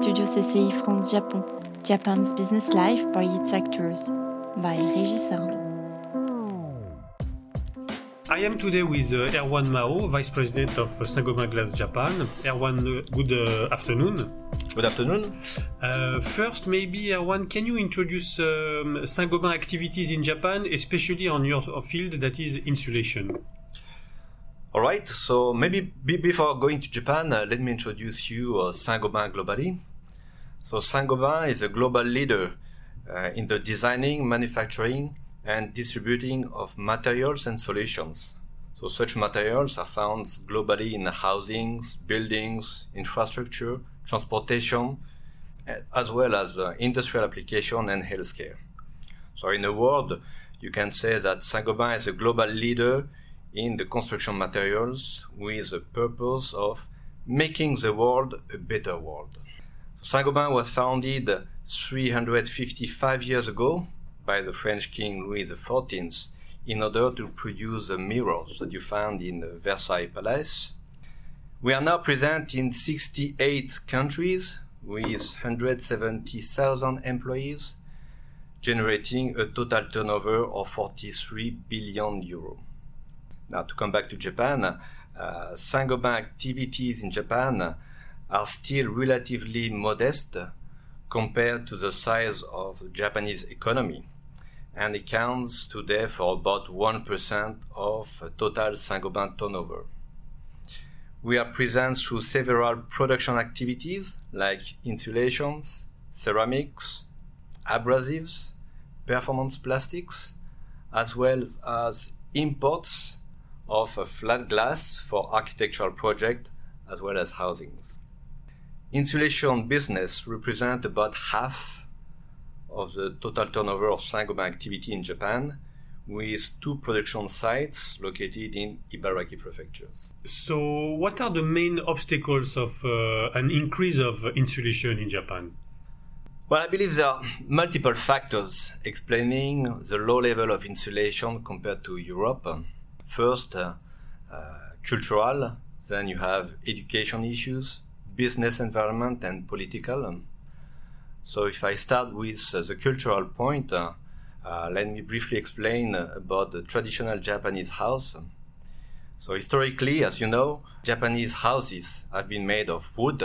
Studio CCI France Japon, Japan's business life by its actors, by Régis I am today with uh, Erwan Mao, Vice President of uh, Saint-Gobain Glass Japan. Erwan, uh, good uh, afternoon. Good afternoon. Uh, first, maybe Erwan, can you introduce um, Saint-Gobain activities in Japan, especially on your field that is insulation? All right. So maybe b- before going to Japan, uh, let me introduce you uh, Saint-Gobain globally. So Saint-Gobain is a global leader uh, in the designing, manufacturing, and distributing of materials and solutions. So such materials are found globally in housings, buildings, infrastructure, transportation, as well as uh, industrial application and healthcare. So in a word, you can say that Saint-Gobain is a global leader in the construction materials with the purpose of making the world a better world. Saint-Gobain was founded 355 years ago by the French King Louis XIV in order to produce the mirrors that you found in the Versailles Palace. We are now present in 68 countries with 170,000 employees, generating a total turnover of 43 billion euro. Now, to come back to Japan, uh, Saint-Gobain activities in Japan are still relatively modest compared to the size of the Japanese economy and accounts today for about 1% of total Saint-Gobain turnover. We are present through several production activities like insulations, ceramics, abrasives, performance plastics, as well as imports of flat glass for architectural projects as well as housings. Insulation business represent about half of the total turnover of Saint-Gobain activity in Japan, with two production sites located in Ibaraki prefectures. So, what are the main obstacles of uh, an increase of insulation in Japan? Well, I believe there are multiple factors explaining the low level of insulation compared to Europe. First, uh, uh, cultural, then you have education issues, business environment, and political. So, if I start with uh, the cultural point, uh, uh, let me briefly explain about the traditional Japanese house. So, historically, as you know, Japanese houses have been made of wood,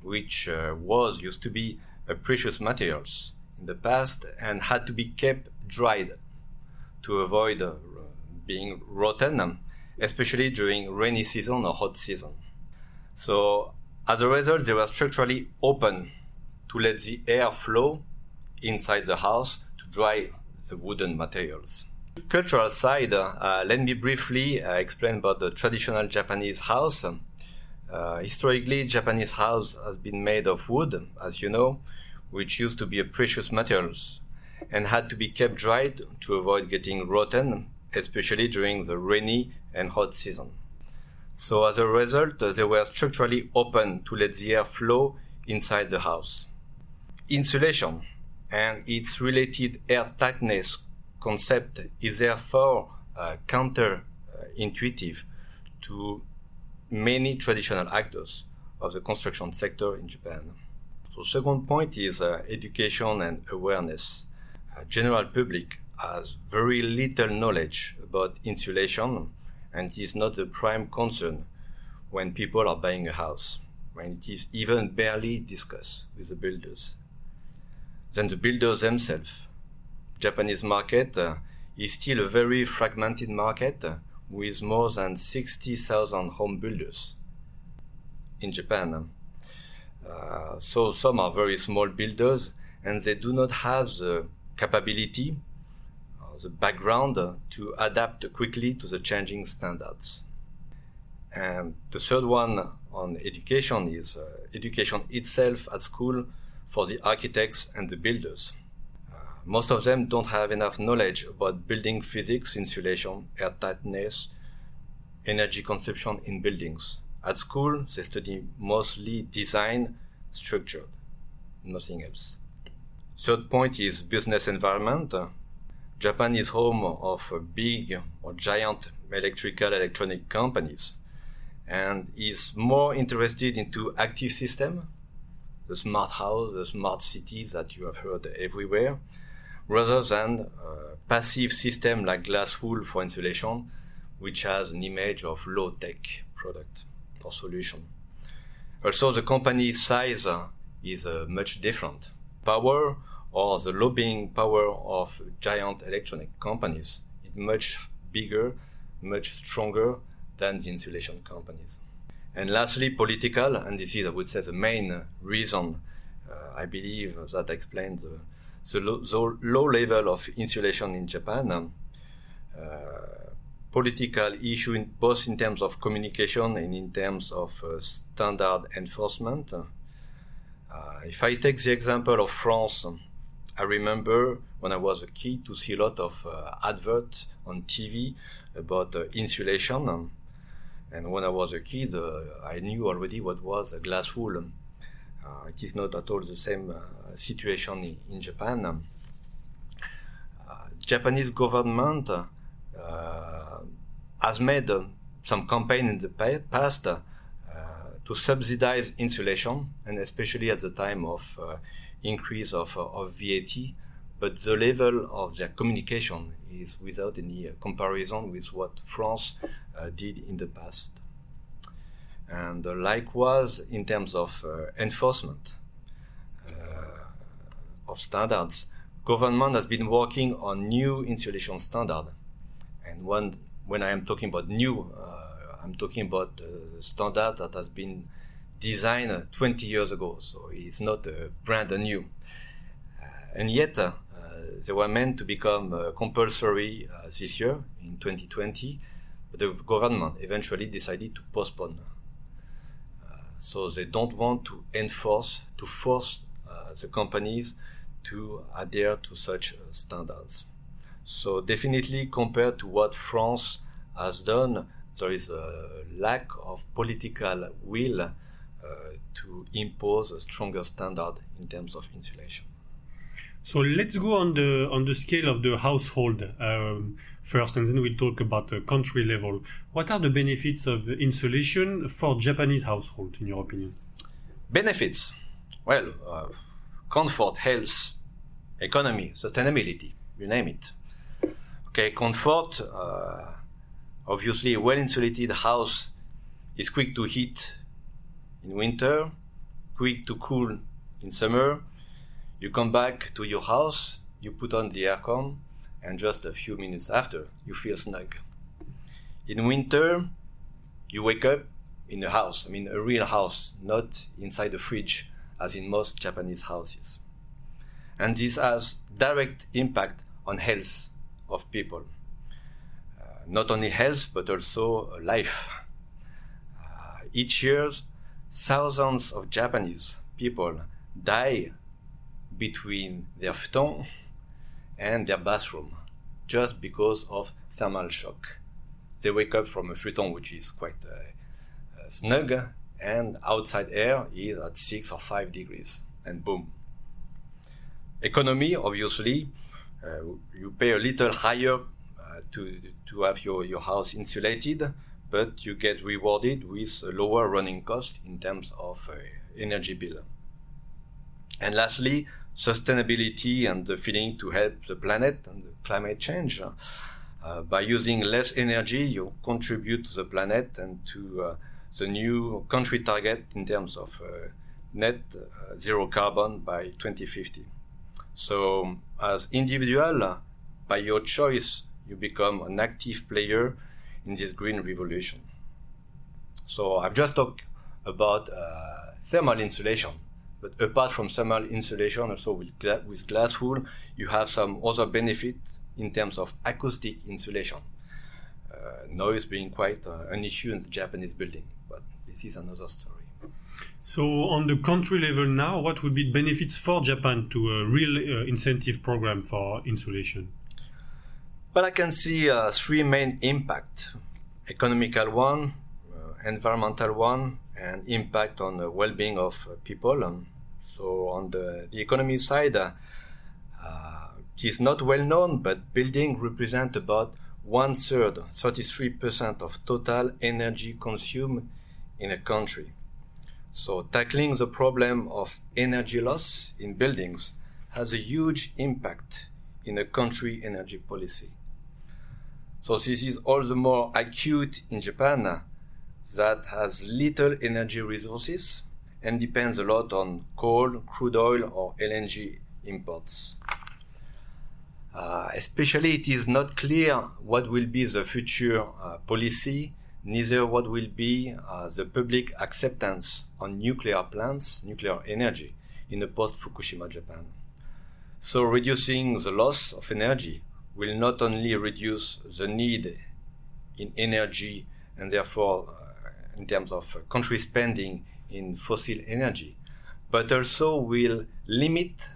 which uh, was used to be a precious materials in the past and had to be kept dried to avoid uh, being rotten, especially during rainy season or hot season. So, as a result, they were structurally open to let the air flow inside the house to dry the wooden materials. Cultural side, uh, let me briefly uh, explain about the traditional Japanese house. Uh, historically, Japanese house has been made of wood, as you know, which used to be a precious materials and had to be kept dried to avoid getting rotten, especially during the rainy and hot season. So as a result, they were structurally open to let the air flow inside the house insulation and its related air tightness concept is therefore uh, counterintuitive to many traditional actors of the construction sector in Japan. So second point is uh, education and awareness. Uh, general public has very little knowledge about insulation and it is not the prime concern when people are buying a house, when it is even barely discussed with the builders Then the builders themselves. Japanese market uh, is still a very fragmented market uh, with more than 60,000 home builders in Japan. Uh, so some are very small builders and they do not have the capability the background to adapt quickly to the changing standards. And the third one on education is uh, education itself at school for the architects and the builders. Uh, most of them don't have enough knowledge about building physics, insulation, air tightness, energy consumption in buildings. At school, they study mostly design, structure, nothing else. Third point is business environment. Uh, Japan is home of big or giant electrical electronic companies and is more interested into active system the smart house, the smart cities that you have heard everywhere, rather than a passive system like glass wool for insulation, which has an image of low tech product or solution. Also, the company size is uh, much different. Power or the lobbying power of giant electronic companies is much bigger, much stronger than the insulation companies. And lastly, political, and this is, I would say, the main reason uh, I believe that explains the, the, low, the, low, level of insulation in Japan. Um, uh, political issue in, both in terms of communication and in terms of uh, standard enforcement. Uh, if I take the example of France, I remember when I was a kid to see a lot of uh, adverts on TV about uh, insulation. And when I was a kid, uh, I knew already what was a glass wool. Uh, it is not at all the same uh, situation in, in Japan. Um, Japanese government has made some campaign in the past to subsidize insulation, and especially at the time of uh, increase of, uh, of VAT. But the level of their communication is without any uh, comparison with what France did in the past. And likewise, in terms of enforcement of standards, government has been working on new insulation standard. And when, when I am talking about new, uh, I'm talking about a standard that has been designed 20 years ago, so it's not uh, brand new. Uh, and yet, uh, they were meant to become uh, compulsory uh, this year in 2020, but the government eventually decided to postpone. Uh, so they don't want to enforce, to force the companies to adhere to such standards. So definitely compared to what France has done, there is a lack of political will uh, to impose a stronger standard in terms of insulation. So let's go on the on the scale of the household um, first, and then we'll talk about the country level. What are the benefits of insulation for Japanese household, in your opinion? Benefits, well, uh, comfort, health, economy, sustainability, you name it. Okay, comfort. Uh, Obviously, a well-insulated house is quick to heat in winter, quick to cool in summer. You come back to your house, you put on the aircon, and just a few minutes after, you feel snug. In winter, you wake up in a house, I mean, a real house, not inside a fridge, as in most Japanese houses. And this has direct impact on health of people not only health but also life. Uh, each year, thousands of Japanese people die between their futon and their bathroom just because of thermal shock. They wake up from a futon which is quite uh, uh, snug and outside air is at 6 or 5 degrees and boom. Economy, obviously, uh, you pay a little higher to, to have your, your house insulated, but you get rewarded with lower running cost in terms of uh, energy bill. And lastly, sustainability and the feeling to help the planet and the climate change. Uh, by using less energy, you contribute to the planet and to uh, the new country target in terms of uh, net uh, zero carbon by 2050. So, as individual, by your choice you become an active player in this green revolution. So I've just talked about uh, thermal insulation, but apart from thermal insulation, also with, gla- with glass wool, you have some other benefits in terms of acoustic insulation. Uh, noise being quite uh, an issue in the Japanese building, but this is another story. So, on the country level now, what would be benefits for Japan to a real uh, incentive program for insulation? But I can see uh, three main impact: economical one, uh, environmental one, and impact on the well-being of uh, people. Um, so on the, the economy side, uh, it is not well known, but building represent about one third, 33% of total energy consumed in a country. So tackling the problem of energy loss in buildings has a huge impact in a country energy policy. So this is all the more acute in Japan that has little energy resources and depends a lot on coal, crude oil, or LNG imports. Uh, especially, it is not clear what will be the future uh, policy, neither what will be uh, the public acceptance on nuclear plants, nuclear energy, in a post Fukushima Japan. So, reducing the loss of energy will not only reduce the need in energy and therefore uh, in terms of country spending in fossil energy, but also will limit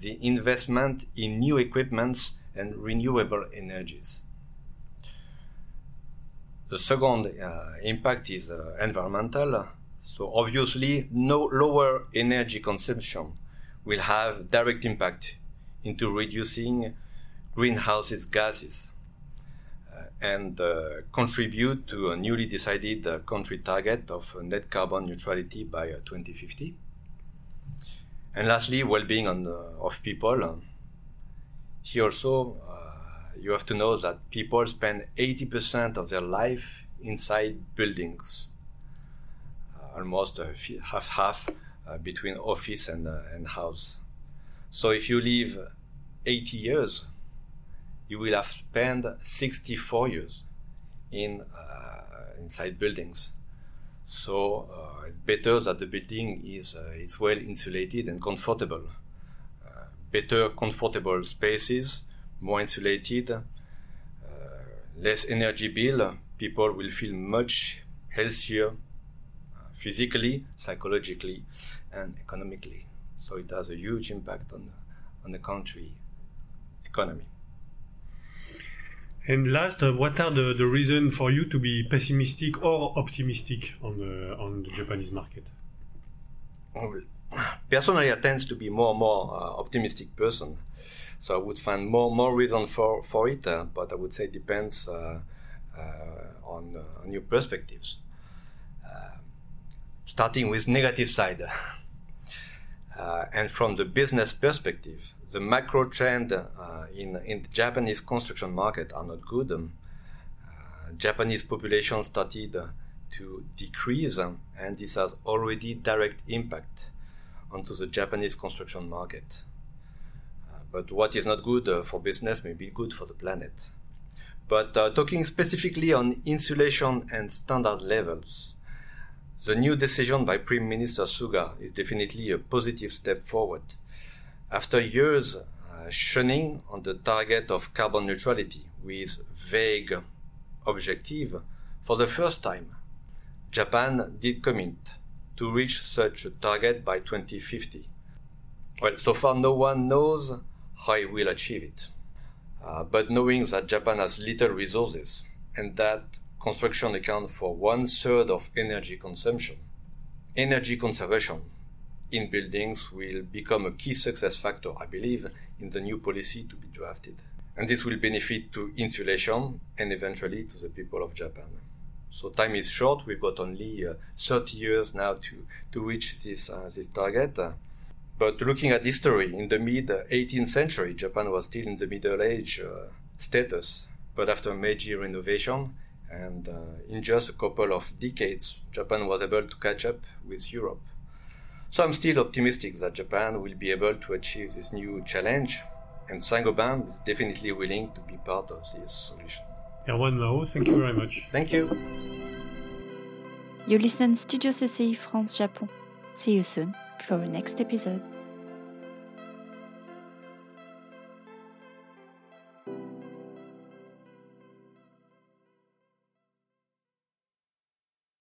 the investment in new equipments and renewable energies. The second uh, impact is uh, environmental. So obviously, no lower energy consumption will have direct impact into reducing greenhouse gases uh, and uh, contribute to a newly decided uh, country target of uh, net carbon neutrality by uh, 2050. And lastly, well-being uh, of people. Here also, you have to know that people spend 80% of their life inside buildings, almost half half between office and, and house. So if you live 80 years, you will have spent 64 years in uh, inside buildings. So uh, it's better that the building is uh, is well insulated and comfortable. better comfortable spaces, more insulated, less energy bill. People will feel much healthier physically, psychologically, and economically. So it has a huge impact on on the country economy. And last, uh, what are the, the reasons for you to be pessimistic or optimistic on the, on the Japanese market? Personally, I tend to be more and more uh, optimistic person. So I would find more more reason for for it, uh, but I would say it depends uh, uh, on, uh, on your perspectives. starting with negative side, and from the business perspective, the macro trend uh, in, in the Japanese construction market are not good. Um, uh, Japanese population started uh, to decrease, um, and this has already direct impact onto the Japanese construction market. Uh, but what is not good uh, for business may be good for the planet. But uh, talking specifically on insulation and standard levels, the new decision by Prime Minister Suga is definitely a positive step forward after years uh, shunning on the target of carbon neutrality with vague objective, for the first time, Japan did commit to reach such a target by 2050. Well, so far no one knows how it will achieve it. Uh, but knowing that Japan has little resources and that construction accounts for one third of energy consumption, energy conservation in buildings will become a key success factor, I believe, in the new policy to be drafted. And this will benefit to insulation and eventually to the people of Japan. So time is short. We've got only uh, 30 years now to, to reach this, uh, this target. Uh, but looking at history, in the mid 18th century, Japan was still in the Middle Age uh, status. But after Meiji renovation, and uh, in just a couple of decades, Japan was able to catch up with Europe. So I'm still optimistic that Japan will be able to achieve this new challenge, and Saint-Gobain is definitely willing to be part of this solution. Erwan Mao, thank you very much. Thank you. You listen Studio CCI France Japon. See you soon for the next episode.